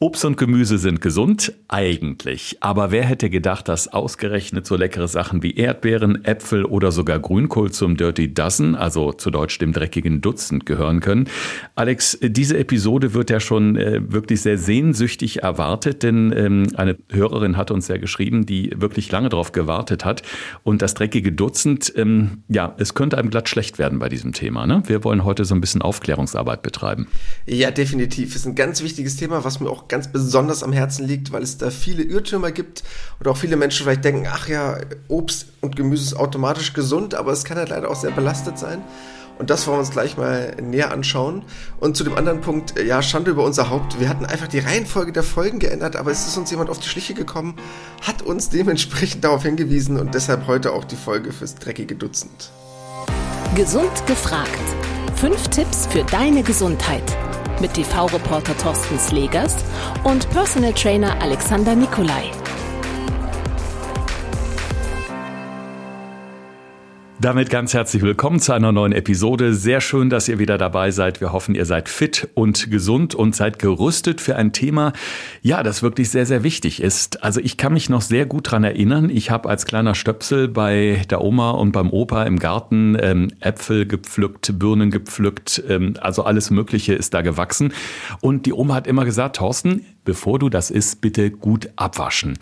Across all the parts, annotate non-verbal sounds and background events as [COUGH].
Obst und Gemüse sind gesund, eigentlich. Aber wer hätte gedacht, dass ausgerechnet so leckere Sachen wie Erdbeeren, Äpfel oder sogar Grünkohl zum Dirty Dozen, also zu Deutsch dem dreckigen Dutzend, gehören können? Alex, diese Episode wird ja schon äh, wirklich sehr sehnsüchtig erwartet, denn ähm, eine Hörerin hat uns ja geschrieben, die wirklich lange darauf gewartet hat. Und das dreckige Dutzend, ähm, ja, es könnte einem glatt schlecht werden bei diesem Thema. Ne? Wir wollen heute so ein bisschen Aufklärungsarbeit betreiben. Ja, definitiv. Es ist ein ganz wichtiges Thema, was mir auch ganz besonders am Herzen liegt, weil es da viele Irrtümer gibt oder auch viele Menschen vielleicht denken, ach ja, Obst und Gemüse ist automatisch gesund, aber es kann halt leider auch sehr belastet sein. Und das wollen wir uns gleich mal näher anschauen. Und zu dem anderen Punkt, ja, Schande über unser Haupt. Wir hatten einfach die Reihenfolge der Folgen geändert, aber es ist uns jemand auf die Schliche gekommen, hat uns dementsprechend darauf hingewiesen und deshalb heute auch die Folge fürs dreckige Dutzend. Gesund gefragt. Fünf Tipps für deine Gesundheit mit TV-Reporter Thorsten Slegers und Personal Trainer Alexander Nikolai. Damit ganz herzlich willkommen zu einer neuen Episode. Sehr schön, dass ihr wieder dabei seid. Wir hoffen, ihr seid fit und gesund und seid gerüstet für ein Thema, ja, das wirklich sehr, sehr wichtig ist. Also ich kann mich noch sehr gut dran erinnern. Ich habe als kleiner Stöpsel bei der Oma und beim Opa im Garten ähm, Äpfel gepflückt, Birnen gepflückt, ähm, also alles Mögliche ist da gewachsen. Und die Oma hat immer gesagt, Thorsten, bevor du das isst, bitte gut abwaschen.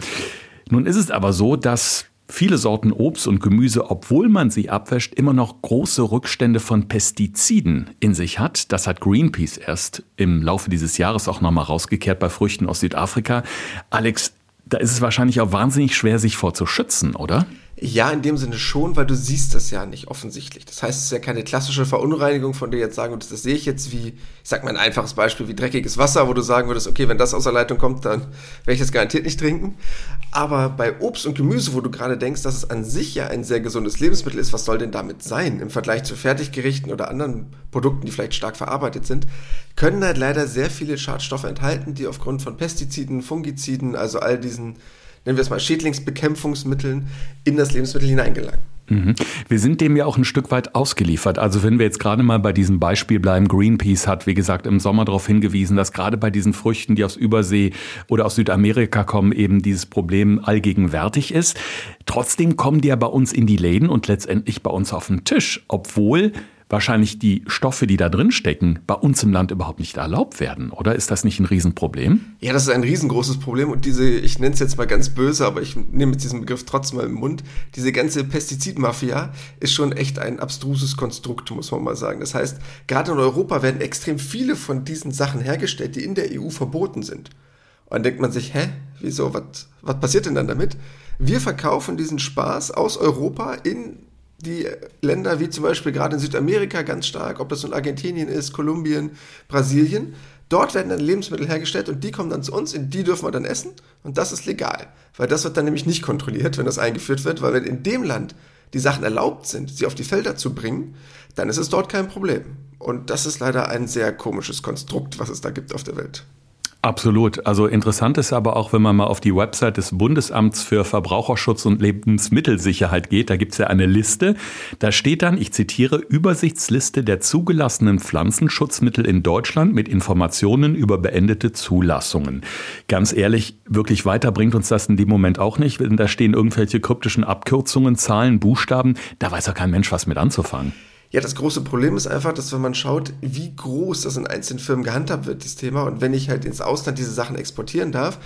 Nun ist es aber so, dass viele Sorten Obst und Gemüse, obwohl man sie abwäscht, immer noch große Rückstände von Pestiziden in sich hat. Das hat Greenpeace erst im Laufe dieses Jahres auch nochmal rausgekehrt bei Früchten aus Südafrika. Alex, da ist es wahrscheinlich auch wahnsinnig schwer, sich vor zu schützen, oder? Ja, in dem Sinne schon, weil du siehst das ja nicht offensichtlich. Das heißt, es ist ja keine klassische Verunreinigung, von der jetzt sagen würdest, das sehe ich jetzt wie, ich sag mal ein einfaches Beispiel, wie dreckiges Wasser, wo du sagen würdest, okay, wenn das aus der Leitung kommt, dann werde ich das garantiert nicht trinken. Aber bei Obst und Gemüse, wo du gerade denkst, dass es an sich ja ein sehr gesundes Lebensmittel ist, was soll denn damit sein? Im Vergleich zu Fertiggerichten oder anderen Produkten, die vielleicht stark verarbeitet sind, können halt leider sehr viele Schadstoffe enthalten, die aufgrund von Pestiziden, Fungiziden, also all diesen nennen wir es mal Schädlingsbekämpfungsmitteln, in das Lebensmittel hineingelangen. Mhm. Wir sind dem ja auch ein Stück weit ausgeliefert. Also wenn wir jetzt gerade mal bei diesem Beispiel bleiben, Greenpeace hat, wie gesagt, im Sommer darauf hingewiesen, dass gerade bei diesen Früchten, die aus Übersee oder aus Südamerika kommen, eben dieses Problem allgegenwärtig ist. Trotzdem kommen die ja bei uns in die Läden und letztendlich bei uns auf den Tisch, obwohl wahrscheinlich die Stoffe, die da drin stecken, bei uns im Land überhaupt nicht erlaubt werden, oder? Ist das nicht ein Riesenproblem? Ja, das ist ein riesengroßes Problem und diese, ich nenne es jetzt mal ganz böse, aber ich nehme jetzt diesen Begriff trotzdem mal im Mund, diese ganze Pestizidmafia ist schon echt ein abstruses Konstrukt, muss man mal sagen. Das heißt, gerade in Europa werden extrem viele von diesen Sachen hergestellt, die in der EU verboten sind. Und dann denkt man sich, hä, wieso, was, passiert denn dann damit? Wir verkaufen diesen Spaß aus Europa in die Länder wie zum Beispiel gerade in Südamerika ganz stark, ob das nun Argentinien ist, Kolumbien, Brasilien, dort werden dann Lebensmittel hergestellt und die kommen dann zu uns, und die dürfen wir dann essen und das ist legal, weil das wird dann nämlich nicht kontrolliert, wenn das eingeführt wird, weil wenn in dem Land die Sachen erlaubt sind, sie auf die Felder zu bringen, dann ist es dort kein Problem. Und das ist leider ein sehr komisches Konstrukt, was es da gibt auf der Welt. Absolut. Also interessant ist aber auch, wenn man mal auf die Website des Bundesamts für Verbraucherschutz und Lebensmittelsicherheit geht, da gibt es ja eine Liste. Da steht dann, ich zitiere, Übersichtsliste der zugelassenen Pflanzenschutzmittel in Deutschland mit Informationen über beendete Zulassungen. Ganz ehrlich, wirklich weiter bringt uns das in dem Moment auch nicht, da stehen irgendwelche kryptischen Abkürzungen, Zahlen, Buchstaben. Da weiß ja kein Mensch, was mit anzufangen. Ja, das große Problem ist einfach, dass wenn man schaut, wie groß das in einzelnen Firmen gehandhabt wird, das Thema, und wenn ich halt ins Ausland diese Sachen exportieren darf,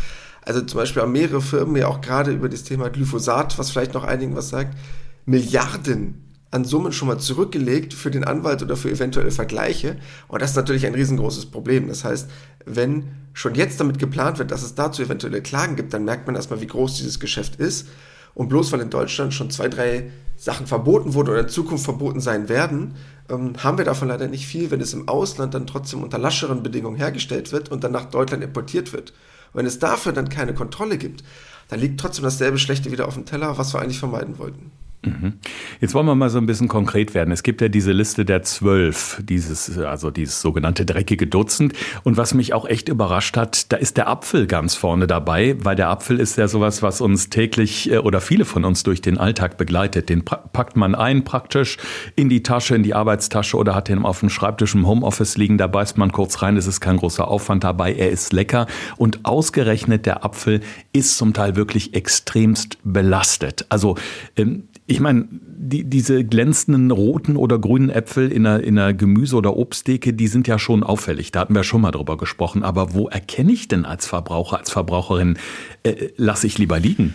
also zum Beispiel haben mehrere Firmen ja auch gerade über das Thema Glyphosat, was vielleicht noch einigen was sagt, Milliarden an Summen schon mal zurückgelegt für den Anwalt oder für eventuelle Vergleiche. Und das ist natürlich ein riesengroßes Problem. Das heißt, wenn schon jetzt damit geplant wird, dass es dazu eventuelle Klagen gibt, dann merkt man erstmal, wie groß dieses Geschäft ist. Und bloß weil in Deutschland schon zwei, drei Sachen verboten wurden oder in Zukunft verboten sein werden, ähm, haben wir davon leider nicht viel, wenn es im Ausland dann trotzdem unter lascheren Bedingungen hergestellt wird und dann nach Deutschland importiert wird. Und wenn es dafür dann keine Kontrolle gibt, dann liegt trotzdem dasselbe Schlechte wieder auf dem Teller, was wir eigentlich vermeiden wollten. Mhm. Jetzt wollen wir mal so ein bisschen konkret werden. Es gibt ja diese Liste der zwölf, dieses, also dieses sogenannte dreckige Dutzend. Und was mich auch echt überrascht hat, da ist der Apfel ganz vorne dabei, weil der Apfel ist ja sowas, was uns täglich äh, oder viele von uns durch den Alltag begleitet. Den packt man ein praktisch in die Tasche, in die Arbeitstasche oder hat den auf dem Schreibtisch im Homeoffice liegen. Da beißt man kurz rein. Es ist kein großer Aufwand dabei. Er ist lecker. Und ausgerechnet der Apfel ist zum Teil wirklich extremst belastet. Also, ähm, ich meine, die, diese glänzenden roten oder grünen Äpfel in einer, in einer Gemüse- oder Obsttheke, die sind ja schon auffällig. Da hatten wir schon mal drüber gesprochen. Aber wo erkenne ich denn als Verbraucher, als Verbraucherin, äh, lasse ich lieber liegen?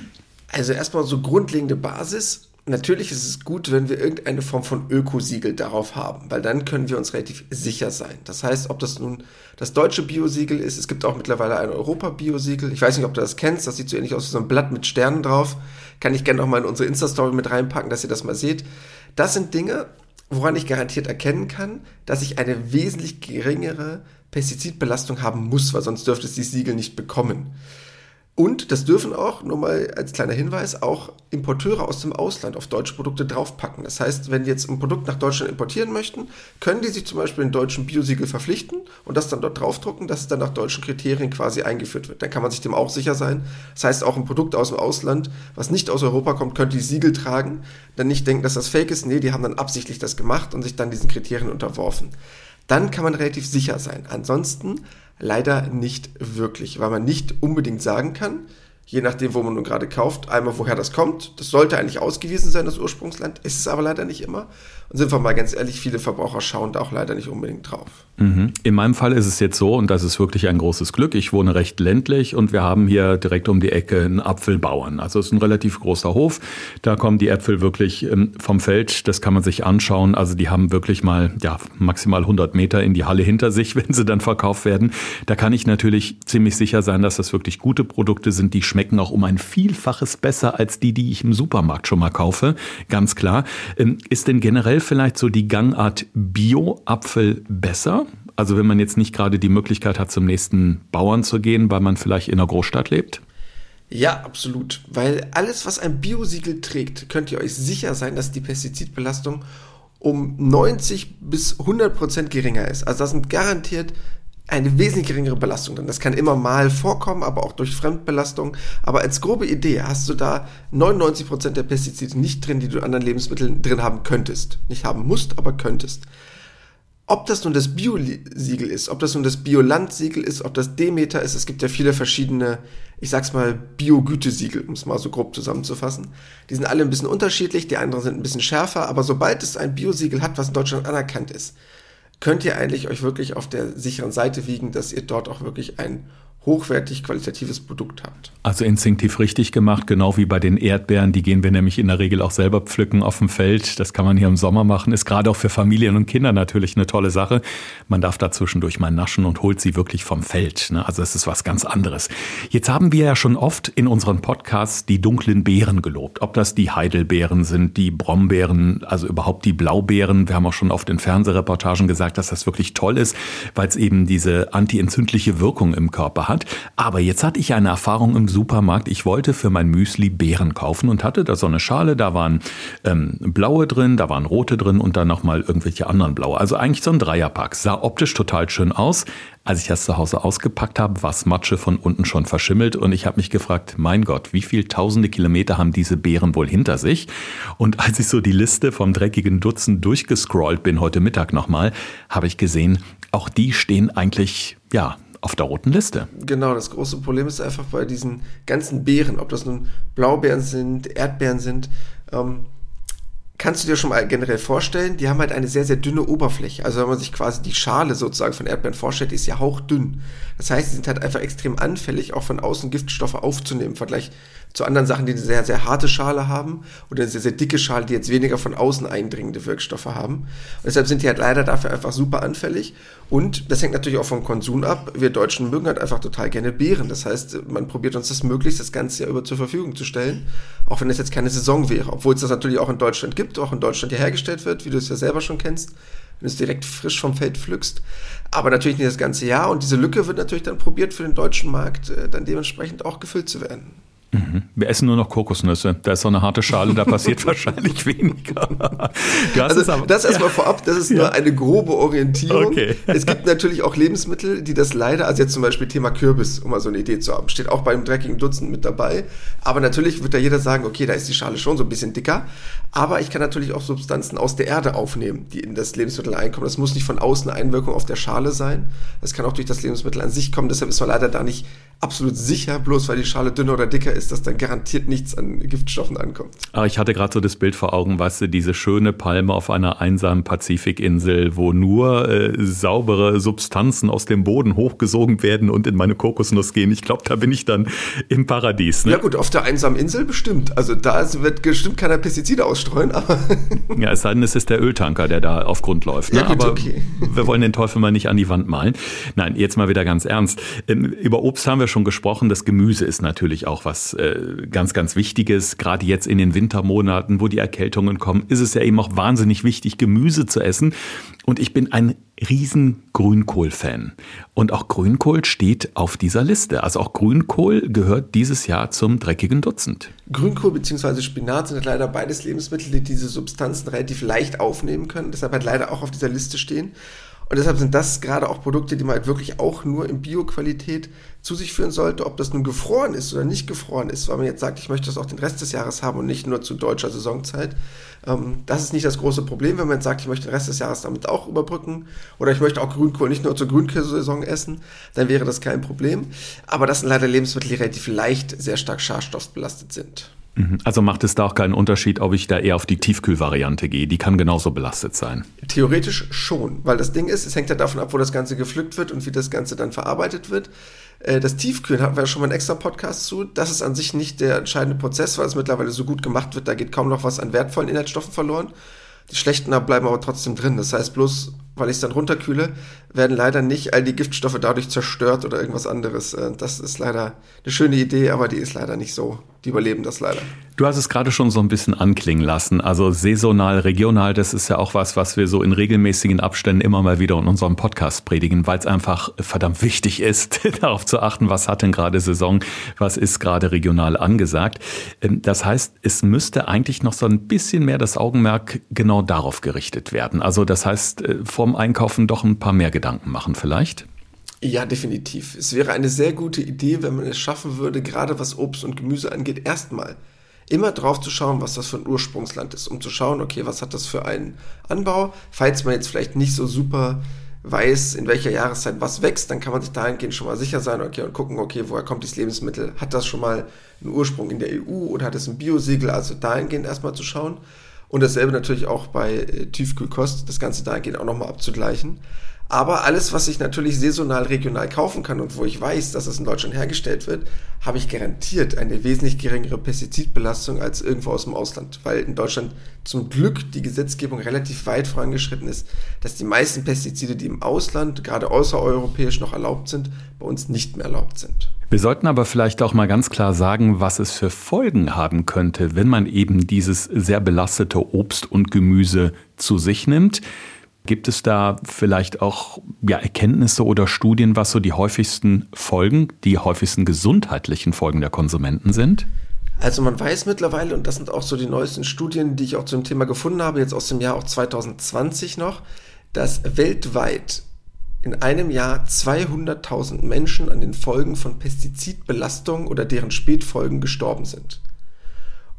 Also erstmal so grundlegende Basis natürlich ist es gut, wenn wir irgendeine Form von Ökosiegel darauf haben, weil dann können wir uns relativ sicher sein. Das heißt, ob das nun das deutsche Biosiegel ist, es gibt auch mittlerweile ein Europa-Biosiegel. Ich weiß nicht, ob du das kennst, das sieht so ähnlich aus wie so ein Blatt mit Sternen drauf. Kann ich gerne noch mal in unsere Insta-Story mit reinpacken, dass ihr das mal seht. Das sind Dinge, woran ich garantiert erkennen kann, dass ich eine wesentlich geringere Pestizidbelastung haben muss, weil sonst dürfte es die Siegel nicht bekommen. Und das dürfen auch, nur mal als kleiner Hinweis, auch Importeure aus dem Ausland auf deutsche Produkte draufpacken. Das heißt, wenn die jetzt ein Produkt nach Deutschland importieren möchten, können die sich zum Beispiel in deutschen Biosiegel verpflichten und das dann dort draufdrucken, dass es dann nach deutschen Kriterien quasi eingeführt wird. Dann kann man sich dem auch sicher sein. Das heißt, auch ein Produkt aus dem Ausland, was nicht aus Europa kommt, könnte die Siegel tragen, dann nicht denken, dass das fake ist. Nee, die haben dann absichtlich das gemacht und sich dann diesen Kriterien unterworfen. Dann kann man relativ sicher sein. Ansonsten Leider nicht wirklich, weil man nicht unbedingt sagen kann, je nachdem, wo man nun gerade kauft, einmal woher das kommt. Das sollte eigentlich ausgewiesen sein, das Ursprungsland, ist es aber leider nicht immer. Und sind wir mal ganz ehrlich, viele Verbraucher schauen da auch leider nicht unbedingt drauf. Mhm. In meinem Fall ist es jetzt so, und das ist wirklich ein großes Glück, ich wohne recht ländlich und wir haben hier direkt um die Ecke einen Apfelbauern. Also es ist ein relativ großer Hof. Da kommen die Äpfel wirklich ähm, vom Feld, das kann man sich anschauen. Also die haben wirklich mal ja, maximal 100 Meter in die Halle hinter sich, [LAUGHS] wenn sie dann verkauft werden. Da kann ich natürlich ziemlich sicher sein, dass das wirklich gute Produkte sind. Die schmecken auch um ein Vielfaches besser als die, die ich im Supermarkt schon mal kaufe. Ganz klar. Ähm, ist denn generell generell vielleicht so die Gangart Bio-Apfel besser? Also wenn man jetzt nicht gerade die Möglichkeit hat, zum nächsten Bauern zu gehen, weil man vielleicht in einer Großstadt lebt? Ja, absolut. Weil alles, was ein Biosiegel trägt, könnt ihr euch sicher sein, dass die Pestizidbelastung um 90 bis 100 Prozent geringer ist. Also das sind garantiert eine wesentlich geringere Belastung drin. Das kann immer mal vorkommen, aber auch durch Fremdbelastung. Aber als grobe Idee hast du da 99% der Pestizide nicht drin, die du in anderen Lebensmitteln drin haben könntest. Nicht haben musst, aber könntest. Ob das nun das Bio-Siegel ist, ob das nun das Bioland-Siegel ist, ob das Demeter ist, es gibt ja viele verschiedene, ich sag's mal, Bio-Gütesiegel, um es mal so grob zusammenzufassen. Die sind alle ein bisschen unterschiedlich, die anderen sind ein bisschen schärfer, aber sobald es ein Biosiegel hat, was in Deutschland anerkannt ist, könnt ihr eigentlich euch wirklich auf der sicheren Seite wiegen, dass ihr dort auch wirklich ein hochwertig qualitatives Produkt habt. Also instinktiv richtig gemacht, genau wie bei den Erdbeeren. Die gehen wir nämlich in der Regel auch selber pflücken auf dem Feld. Das kann man hier im Sommer machen. Ist gerade auch für Familien und Kinder natürlich eine tolle Sache. Man darf da zwischendurch mal naschen und holt sie wirklich vom Feld. Ne? Also es ist was ganz anderes. Jetzt haben wir ja schon oft in unseren Podcasts die dunklen Beeren gelobt. Ob das die Heidelbeeren sind, die Brombeeren, also überhaupt die Blaubeeren. Wir haben auch schon oft in Fernsehreportagen gesagt, dass das wirklich toll ist, weil es eben diese antientzündliche Wirkung im Körper hat hat. Aber jetzt hatte ich eine Erfahrung im Supermarkt. Ich wollte für mein Müsli Beeren kaufen und hatte da so eine Schale. Da waren ähm, blaue drin, da waren rote drin und dann nochmal irgendwelche anderen blaue. Also eigentlich so ein Dreierpack. Sah optisch total schön aus. Als ich das zu Hause ausgepackt habe, war Matsche von unten schon verschimmelt und ich habe mich gefragt, mein Gott, wie viel tausende Kilometer haben diese Beeren wohl hinter sich? Und als ich so die Liste vom dreckigen Dutzend durchgescrollt bin heute Mittag nochmal, habe ich gesehen, auch die stehen eigentlich, ja, auf der roten Liste. Genau, das große Problem ist einfach bei diesen ganzen Beeren, ob das nun Blaubeeren sind, Erdbeeren sind, ähm, kannst du dir schon mal generell vorstellen, die haben halt eine sehr, sehr dünne Oberfläche. Also wenn man sich quasi die Schale sozusagen von Erdbeeren vorstellt, die ist ja hauchdünn. Das heißt, sie sind halt einfach extrem anfällig, auch von außen Giftstoffe aufzunehmen, im Vergleich zu anderen Sachen, die eine sehr, sehr harte Schale haben oder eine sehr, sehr dicke Schale, die jetzt weniger von außen eindringende Wirkstoffe haben. Und deshalb sind die halt leider dafür einfach super anfällig. Und das hängt natürlich auch vom Konsum ab. Wir Deutschen mögen halt einfach total gerne Beeren. Das heißt, man probiert uns das möglichst das ganze Jahr über zur Verfügung zu stellen, auch wenn es jetzt keine Saison wäre. Obwohl es das natürlich auch in Deutschland gibt, auch in Deutschland hier hergestellt wird, wie du es ja selber schon kennst wenn du es direkt frisch vom Feld pflückst. Aber natürlich nicht das ganze Jahr und diese Lücke wird natürlich dann probiert für den deutschen Markt äh, dann dementsprechend auch gefüllt zu werden. Mhm. Wir essen nur noch Kokosnüsse. Da ist so eine harte Schale, da passiert [LAUGHS] wahrscheinlich weniger. also, aber, das erstmal ja. vorab, das ist ja. nur eine grobe Orientierung. Okay. Es gibt natürlich auch Lebensmittel, die das leider, also jetzt zum Beispiel Thema Kürbis, um mal so eine Idee zu haben, steht auch beim dreckigen Dutzend mit dabei. Aber natürlich wird da jeder sagen, okay, da ist die Schale schon so ein bisschen dicker. Aber ich kann natürlich auch Substanzen aus der Erde aufnehmen, die in das Lebensmittel einkommen. Das muss nicht von außen Einwirkung auf der Schale sein. Das kann auch durch das Lebensmittel an sich kommen. Deshalb ist man leider da nicht absolut sicher, bloß weil die Schale dünner oder dicker ist, dass dann garantiert nichts an Giftstoffen ankommt. Ah, ich hatte gerade so das Bild vor Augen, weißt du, diese schöne Palme auf einer einsamen Pazifikinsel, wo nur äh, saubere Substanzen aus dem Boden hochgesogen werden und in meine Kokosnuss gehen. Ich glaube, da bin ich dann im Paradies. Ne? Ja gut, auf der einsamen Insel bestimmt. Also da wird bestimmt keiner Pestizide ausstreuen, aber... [LAUGHS] ja, es sei denn, es ist der Öltanker, der da auf Grund läuft. Ne? Ja, gut, aber okay. [LAUGHS] wir wollen den Teufel mal nicht an die Wand malen. Nein, jetzt mal wieder ganz ernst. Ähm, über Obst haben wir schon gesprochen. Das Gemüse ist natürlich auch äh, ganz, ganz Wichtiges. Gerade jetzt in den Wintermonaten, wo die Erkältungen kommen, ist es ja eben auch wahnsinnig wichtig, Gemüse zu essen. Und ich bin ein riesen Grünkohl-Fan. Und auch Grünkohl steht auf dieser Liste. Also auch Grünkohl gehört dieses Jahr zum dreckigen Dutzend. Grünkohl bzw. Spinat sind leider beides Lebensmittel, die diese Substanzen relativ leicht aufnehmen können. Deshalb halt leider auch auf dieser Liste stehen. Und deshalb sind das gerade auch Produkte, die man halt wirklich auch nur in Bio-Qualität zu sich führen sollte, ob das nun gefroren ist oder nicht gefroren ist, weil man jetzt sagt, ich möchte das auch den Rest des Jahres haben und nicht nur zu deutscher Saisonzeit. Ähm, das ist nicht das große Problem, wenn man jetzt sagt, ich möchte den Rest des Jahres damit auch überbrücken oder ich möchte auch Grünkohl nicht nur zur Grünkohlsaison essen, dann wäre das kein Problem. Aber das sind leider Lebensmittel, die relativ leicht sehr stark schadstoffbelastet sind. Mhm. Also macht es da auch keinen Unterschied, ob ich da eher auf die Tiefkühlvariante gehe. Die kann genauso belastet sein. Theoretisch schon, weil das Ding ist, es hängt ja davon ab, wo das Ganze gepflückt wird und wie das Ganze dann verarbeitet wird. Äh, das Tiefkühlen hatten wir ja schon mal einen extra Podcast zu. Das ist an sich nicht der entscheidende Prozess, weil es mittlerweile so gut gemacht wird. Da geht kaum noch was an wertvollen Inhaltsstoffen verloren. Die schlechten bleiben aber trotzdem drin. Das heißt bloß, weil ich es dann runterkühle, werden leider nicht all die Giftstoffe dadurch zerstört oder irgendwas anderes. Äh, das ist leider eine schöne Idee, aber die ist leider nicht so. Die überleben das leider. Du hast es gerade schon so ein bisschen anklingen lassen. Also saisonal, regional, das ist ja auch was, was wir so in regelmäßigen Abständen immer mal wieder in unserem Podcast predigen, weil es einfach verdammt wichtig ist, [LAUGHS] darauf zu achten, was hat denn gerade Saison, was ist gerade regional angesagt. Ähm, das heißt, es müsste eigentlich noch so ein bisschen mehr das Augenmerk genau darauf gerichtet werden. Also das heißt, äh, vorm Einkaufen doch ein paar mehr Gedanken machen vielleicht. Ja, definitiv. Es wäre eine sehr gute Idee, wenn man es schaffen würde, gerade was Obst und Gemüse angeht, erstmal immer drauf zu schauen, was das für ein Ursprungsland ist, um zu schauen, okay, was hat das für einen Anbau. Falls man jetzt vielleicht nicht so super weiß, in welcher Jahreszeit was wächst, dann kann man sich dahingehend schon mal sicher sein, okay, und gucken, okay, woher kommt dieses Lebensmittel? Hat das schon mal einen Ursprung in der EU oder hat es ein Biosiegel? Also dahingehend erstmal zu schauen. Und dasselbe natürlich auch bei äh, Tiefkühlkost, das Ganze dahingehend auch nochmal abzugleichen. Aber alles, was ich natürlich saisonal, regional kaufen kann und wo ich weiß, dass es in Deutschland hergestellt wird, habe ich garantiert eine wesentlich geringere Pestizidbelastung als irgendwo aus dem Ausland. Weil in Deutschland zum Glück die Gesetzgebung relativ weit vorangeschritten ist, dass die meisten Pestizide, die im Ausland, gerade außereuropäisch noch erlaubt sind, bei uns nicht mehr erlaubt sind. Wir sollten aber vielleicht auch mal ganz klar sagen, was es für Folgen haben könnte, wenn man eben dieses sehr belastete Obst und Gemüse zu sich nimmt. Gibt es da vielleicht auch ja, Erkenntnisse oder Studien, was so die häufigsten Folgen, die häufigsten gesundheitlichen Folgen der Konsumenten sind? Also man weiß mittlerweile, und das sind auch so die neuesten Studien, die ich auch zu dem Thema gefunden habe, jetzt aus dem Jahr auch 2020 noch, dass weltweit in einem Jahr 200.000 Menschen an den Folgen von Pestizidbelastung oder deren Spätfolgen gestorben sind.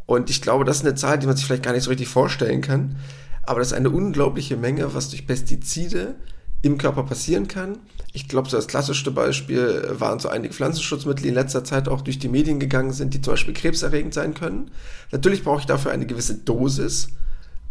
Und ich glaube, das ist eine Zahl, die man sich vielleicht gar nicht so richtig vorstellen kann. Aber das ist eine unglaubliche Menge, was durch Pestizide im Körper passieren kann. Ich glaube, so das klassischste Beispiel waren so einige Pflanzenschutzmittel, die in letzter Zeit auch durch die Medien gegangen sind, die zum Beispiel krebserregend sein können. Natürlich brauche ich dafür eine gewisse Dosis,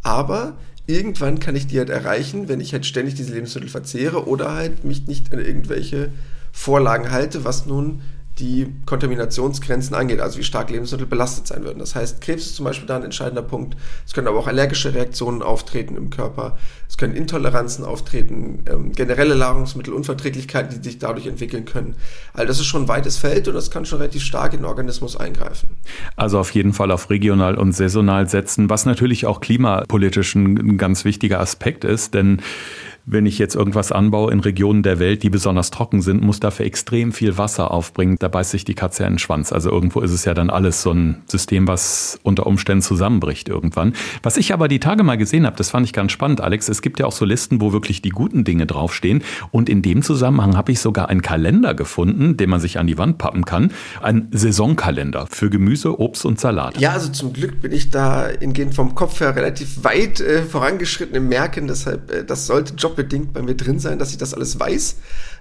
aber irgendwann kann ich die halt erreichen, wenn ich halt ständig diese Lebensmittel verzehre oder halt mich nicht an irgendwelche Vorlagen halte, was nun die Kontaminationsgrenzen angeht, also wie stark Lebensmittel belastet sein würden. Das heißt, Krebs ist zum Beispiel da ein entscheidender Punkt. Es können aber auch allergische Reaktionen auftreten im Körper. Es können Intoleranzen auftreten, ähm, generelle Nahrungsmittelunverträglichkeiten, die sich dadurch entwickeln können. Also das ist schon ein weites Feld und das kann schon relativ stark in den Organismus eingreifen. Also auf jeden Fall auf regional und saisonal setzen, was natürlich auch klimapolitisch ein ganz wichtiger Aspekt ist, denn wenn ich jetzt irgendwas anbaue in Regionen der Welt, die besonders trocken sind, muss dafür extrem viel Wasser aufbringen. Da beißt sich die Katze in den Schwanz. Also irgendwo ist es ja dann alles so ein System, was unter Umständen zusammenbricht irgendwann. Was ich aber die Tage mal gesehen habe, das fand ich ganz spannend, Alex. Es gibt ja auch so Listen, wo wirklich die guten Dinge draufstehen. Und in dem Zusammenhang habe ich sogar einen Kalender gefunden, den man sich an die Wand pappen kann. Ein Saisonkalender für Gemüse, Obst und Salat. Ja, also zum Glück bin ich da hingehend vom Kopf her relativ weit äh, vorangeschritten im Merken. Deshalb, äh, das sollte jobbedingt bei mir drin sein, dass ich das alles weiß.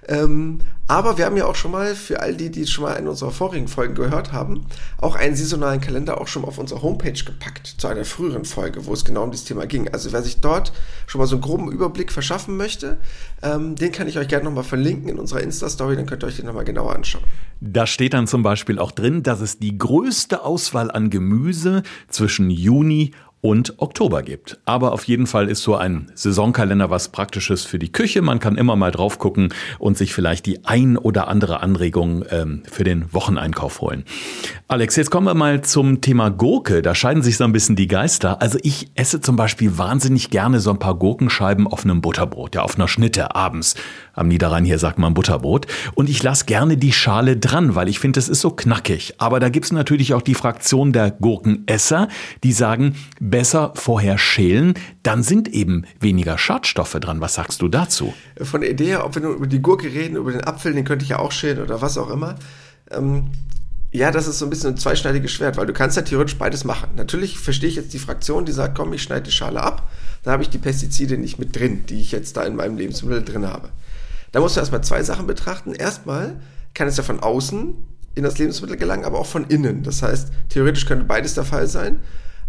Ähm, aber wir haben ja auch schon mal, für all die, die schon mal in unserer vorigen Folgen gehört haben, auch einen saisonalen Kalender auch schon auf unserer Homepage gepackt zu einer früheren Folge, wo es genau um dieses Thema ging. Also wer sich dort schon mal so einen groben Überblick verschaffen möchte, ähm, den kann ich euch gerne nochmal verlinken in unserer Insta-Story, dann könnt ihr euch den nochmal genauer anschauen. Da steht dann zum Beispiel auch drin, dass es die größte Auswahl an Gemüse zwischen Juni und Oktober gibt. Aber auf jeden Fall ist so ein Saisonkalender was Praktisches für die Küche. Man kann immer mal drauf gucken und sich vielleicht die ein oder andere Anregung ähm, für den Wocheneinkauf holen. Alex, jetzt kommen wir mal zum Thema Gurke. Da scheiden sich so ein bisschen die Geister. Also ich esse zum Beispiel wahnsinnig gerne so ein paar Gurkenscheiben auf einem Butterbrot, ja, auf einer Schnitte abends. Am Niederrhein hier sagt man Butterbrot. Und ich lasse gerne die Schale dran, weil ich finde, es ist so knackig. Aber da gibt's natürlich auch die Fraktion der Gurkenesser, die sagen, besser vorher schälen, dann sind eben weniger Schadstoffe dran. Was sagst du dazu? Von der Idee ob wir nur über die Gurke reden, über den Apfel, den könnte ich ja auch schälen oder was auch immer. Ähm, ja, das ist so ein bisschen ein zweischneidiges Schwert, weil du kannst ja theoretisch beides machen. Natürlich verstehe ich jetzt die Fraktion, die sagt, komm, ich schneide die Schale ab, da habe ich die Pestizide nicht mit drin, die ich jetzt da in meinem Lebensmittel drin habe. Da musst du erstmal zwei Sachen betrachten. Erstmal kann es ja von außen in das Lebensmittel gelangen, aber auch von innen. Das heißt, theoretisch könnte beides der Fall sein.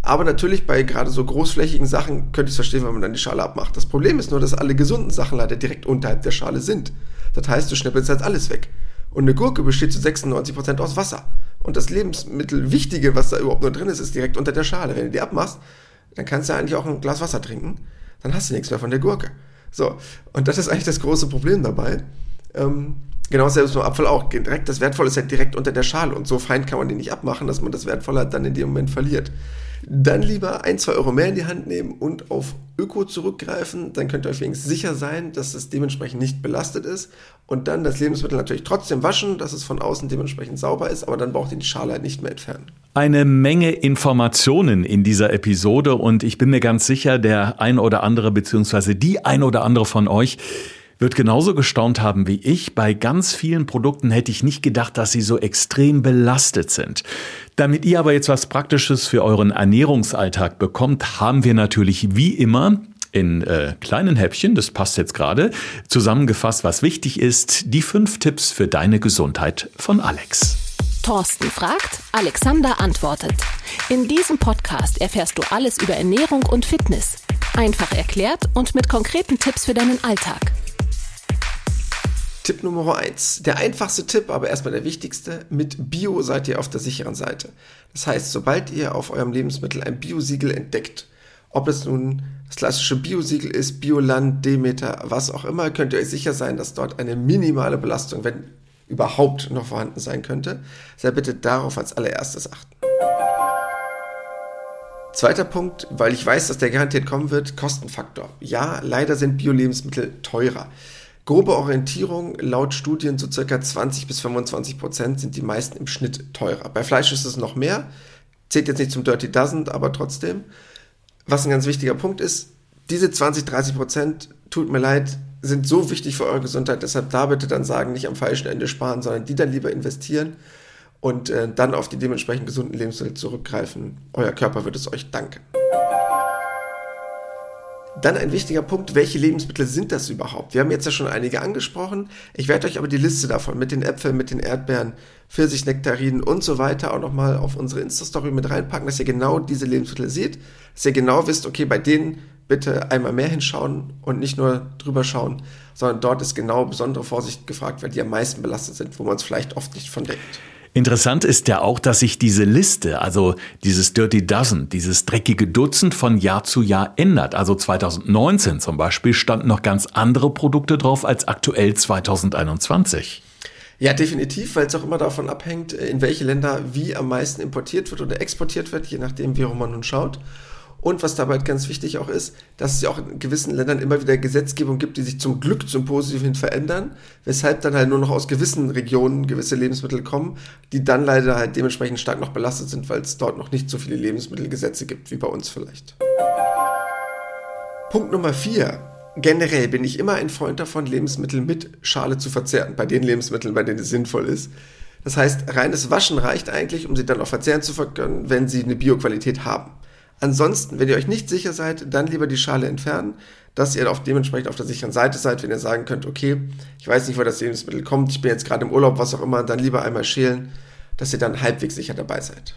Aber natürlich bei gerade so großflächigen Sachen könnte ich es verstehen, wenn man dann die Schale abmacht. Das Problem ist nur, dass alle gesunden Sachen leider direkt unterhalb der Schale sind. Das heißt, du schnippelst jetzt alles weg. Und eine Gurke besteht zu 96% aus Wasser. Und das Lebensmittel Wichtige, was da überhaupt nur drin ist, ist direkt unter der Schale. Wenn du die abmachst, dann kannst du eigentlich auch ein Glas Wasser trinken. Dann hast du nichts mehr von der Gurke. So, und das ist eigentlich das große Problem dabei. Ähm, Genau, selbst beim Apfel auch. Direkt, das Wertvolle ist ja direkt unter der Schale und so fein kann man den nicht abmachen, dass man das Wertvolle dann in dem Moment verliert. Dann lieber ein, zwei Euro mehr in die Hand nehmen und auf Öko zurückgreifen. Dann könnt ihr euch wenigstens sicher sein, dass es dementsprechend nicht belastet ist. Und dann das Lebensmittel natürlich trotzdem waschen, dass es von außen dementsprechend sauber ist, aber dann braucht ihr die Schale halt nicht mehr entfernen. Eine Menge Informationen in dieser Episode und ich bin mir ganz sicher, der ein oder andere beziehungsweise die ein oder andere von euch wird genauso gestaunt haben wie ich. Bei ganz vielen Produkten hätte ich nicht gedacht, dass sie so extrem belastet sind. Damit ihr aber jetzt was Praktisches für euren Ernährungsalltag bekommt, haben wir natürlich wie immer in äh, kleinen Häppchen, das passt jetzt gerade, zusammengefasst, was wichtig ist, die fünf Tipps für deine Gesundheit von Alex. Thorsten fragt, Alexander antwortet. In diesem Podcast erfährst du alles über Ernährung und Fitness. Einfach erklärt und mit konkreten Tipps für deinen Alltag. Tipp Nummer eins. Der einfachste Tipp, aber erstmal der wichtigste. Mit Bio seid ihr auf der sicheren Seite. Das heißt, sobald ihr auf eurem Lebensmittel ein Biosiegel entdeckt, ob es nun das klassische Biosiegel ist, Bioland, Demeter, was auch immer, könnt ihr euch sicher sein, dass dort eine minimale Belastung, wenn überhaupt noch vorhanden sein könnte. Sei bitte darauf als allererstes achten. Zweiter Punkt, weil ich weiß, dass der garantiert kommen wird, Kostenfaktor. Ja, leider sind Bio-Lebensmittel teurer. Grobe Orientierung, laut Studien so circa 20 bis 25 Prozent sind die meisten im Schnitt teurer. Bei Fleisch ist es noch mehr, zählt jetzt nicht zum Dirty Dozen, aber trotzdem. Was ein ganz wichtiger Punkt ist, diese 20, 30 Prozent, tut mir leid, sind so wichtig für eure Gesundheit, deshalb da bitte dann sagen, nicht am falschen Ende sparen, sondern die dann lieber investieren und äh, dann auf die dementsprechend gesunden Lebensmittel zurückgreifen. Euer Körper wird es euch danken. Dann ein wichtiger Punkt, welche Lebensmittel sind das überhaupt? Wir haben jetzt ja schon einige angesprochen. Ich werde euch aber die Liste davon mit den Äpfeln, mit den Erdbeeren, Pfirsich-Nektarinen und so weiter auch nochmal auf unsere Insta-Story mit reinpacken, dass ihr genau diese Lebensmittel seht, dass ihr genau wisst, okay, bei denen bitte einmal mehr hinschauen und nicht nur drüber schauen, sondern dort ist genau besondere Vorsicht gefragt, weil die am meisten belastet sind, wo man es vielleicht oft nicht von denkt. Interessant ist ja auch, dass sich diese Liste, also dieses Dirty Dozen, dieses dreckige Dutzend von Jahr zu Jahr ändert. Also 2019 zum Beispiel standen noch ganz andere Produkte drauf als aktuell 2021. Ja, definitiv, weil es auch immer davon abhängt, in welche Länder wie am meisten importiert wird oder exportiert wird, je nachdem, wie man nun schaut. Und was dabei ganz wichtig auch ist, dass es ja auch in gewissen Ländern immer wieder Gesetzgebung gibt, die sich zum Glück zum Positiven verändern, weshalb dann halt nur noch aus gewissen Regionen gewisse Lebensmittel kommen, die dann leider halt dementsprechend stark noch belastet sind, weil es dort noch nicht so viele Lebensmittelgesetze gibt wie bei uns vielleicht. Punkt Nummer vier. Generell bin ich immer ein Freund davon, Lebensmittel mit Schale zu verzehren, bei den Lebensmitteln, bei denen es sinnvoll ist. Das heißt, reines Waschen reicht eigentlich, um sie dann auch verzehren zu können, wenn sie eine Bioqualität haben. Ansonsten, wenn ihr euch nicht sicher seid, dann lieber die Schale entfernen, dass ihr auf dementsprechend auf der sicheren Seite seid, wenn ihr sagen könnt, okay, ich weiß nicht, wo das Lebensmittel kommt, ich bin jetzt gerade im Urlaub, was auch immer, dann lieber einmal schälen, dass ihr dann halbwegs sicher dabei seid.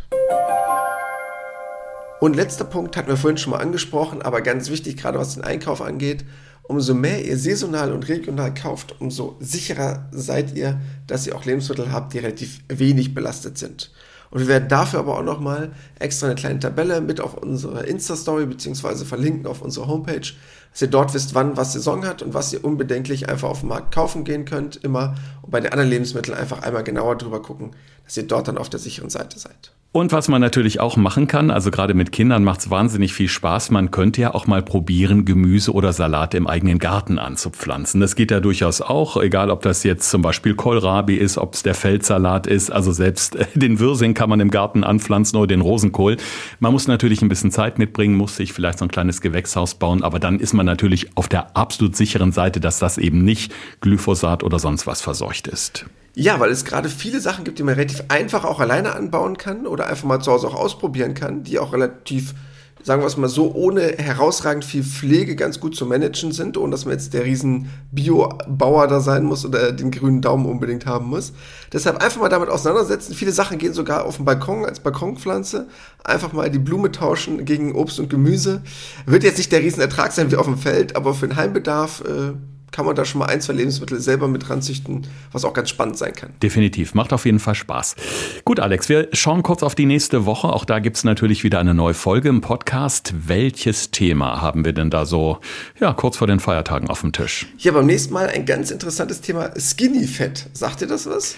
Und letzter Punkt hatten wir vorhin schon mal angesprochen, aber ganz wichtig, gerade was den Einkauf angeht, umso mehr ihr saisonal und regional kauft, umso sicherer seid ihr, dass ihr auch Lebensmittel habt, die relativ wenig belastet sind. Und wir werden dafür aber auch nochmal extra eine kleine Tabelle mit auf unsere Insta-Story beziehungsweise verlinken auf unsere Homepage, dass ihr dort wisst, wann was Saison hat und was ihr unbedenklich einfach auf dem Markt kaufen gehen könnt, immer. Und bei den anderen Lebensmitteln einfach einmal genauer drüber gucken, dass ihr dort dann auf der sicheren Seite seid. Und was man natürlich auch machen kann, also gerade mit Kindern macht es wahnsinnig viel Spaß. Man könnte ja auch mal probieren, Gemüse oder Salate im eigenen Garten anzupflanzen. Das geht ja durchaus auch, egal ob das jetzt zum Beispiel Kohlrabi ist, ob es der Feldsalat ist. Also selbst äh, den Wirsing kann man im Garten anpflanzen oder den Rosenkohl. Man muss natürlich ein bisschen Zeit mitbringen, muss sich vielleicht so ein kleines Gewächshaus bauen, aber dann ist man natürlich auf der absolut sicheren Seite, dass das eben nicht Glyphosat oder sonst was verseucht ist. Ja, weil es gerade viele Sachen gibt, die man relativ einfach auch alleine anbauen kann oder einfach mal zu Hause auch ausprobieren kann, die auch relativ, sagen wir es mal so, ohne herausragend viel Pflege ganz gut zu managen sind, ohne dass man jetzt der riesen Bio-Bauer da sein muss oder den grünen Daumen unbedingt haben muss. Deshalb einfach mal damit auseinandersetzen. Viele Sachen gehen sogar auf dem Balkon als Balkonpflanze. Einfach mal die Blume tauschen gegen Obst und Gemüse. Wird jetzt nicht der Riesenertrag sein wie auf dem Feld, aber für den Heimbedarf äh, kann man da schon mal ein, zwei Lebensmittel selber mit ranzüchten, was auch ganz spannend sein kann. Definitiv, macht auf jeden Fall Spaß. Gut, Alex, wir schauen kurz auf die nächste Woche. Auch da gibt es natürlich wieder eine neue Folge im Podcast. Welches Thema haben wir denn da so ja, kurz vor den Feiertagen auf dem Tisch? Ja, beim nächsten Mal ein ganz interessantes Thema, Skinny Fett. Sagt ihr das was?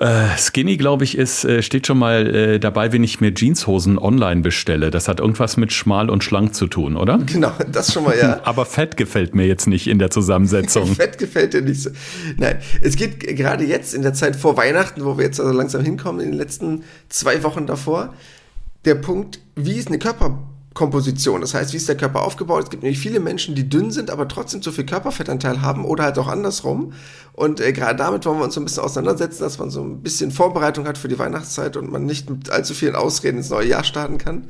Äh, Skinny, glaube ich, ist, äh, steht schon mal äh, dabei, wenn ich mir Jeanshosen online bestelle. Das hat irgendwas mit schmal und schlank zu tun, oder? [LAUGHS] Genau, das schon mal, ja. [LAUGHS] Aber Fett gefällt mir jetzt nicht in der Zusammensetzung. [LAUGHS] Fett gefällt dir nicht so. Nein, es geht gerade jetzt in der Zeit vor Weihnachten, wo wir jetzt also langsam hinkommen, in den letzten zwei Wochen davor, der Punkt, wie ist eine Körper Komposition. Das heißt, wie ist der Körper aufgebaut? Es gibt nämlich viele Menschen, die dünn sind, aber trotzdem zu viel Körperfettanteil haben oder halt auch andersrum. Und äh, gerade damit wollen wir uns so ein bisschen auseinandersetzen, dass man so ein bisschen Vorbereitung hat für die Weihnachtszeit und man nicht mit allzu vielen Ausreden ins neue Jahr starten kann,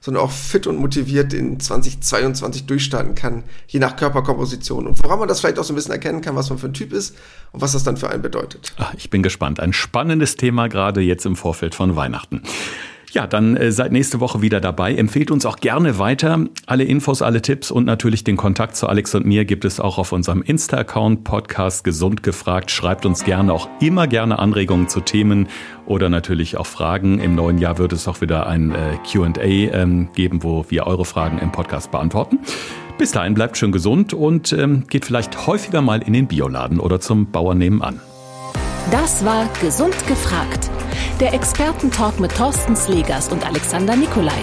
sondern auch fit und motiviert in 2022 durchstarten kann, je nach Körperkomposition. Und woran man das vielleicht auch so ein bisschen erkennen kann, was man für ein Typ ist und was das dann für einen bedeutet. Ach, ich bin gespannt. Ein spannendes Thema gerade jetzt im Vorfeld von Weihnachten. Ja, dann äh, seid nächste Woche wieder dabei. Empfehlt uns auch gerne weiter. Alle Infos, alle Tipps und natürlich den Kontakt zu Alex und mir gibt es auch auf unserem Insta-Account Podcast Gesund gefragt. Schreibt uns gerne auch immer gerne Anregungen zu Themen oder natürlich auch Fragen. Im neuen Jahr wird es auch wieder ein äh, Q&A ähm, geben, wo wir eure Fragen im Podcast beantworten. Bis dahin bleibt schön gesund und ähm, geht vielleicht häufiger mal in den Bioladen oder zum Bauern nebenan. Das war Gesund gefragt der Expertentalk mit Thorsten Slegers und Alexander Nikolai.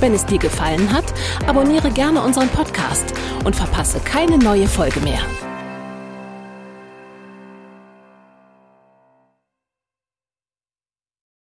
Wenn es dir gefallen hat, abonniere gerne unseren Podcast und verpasse keine neue Folge mehr.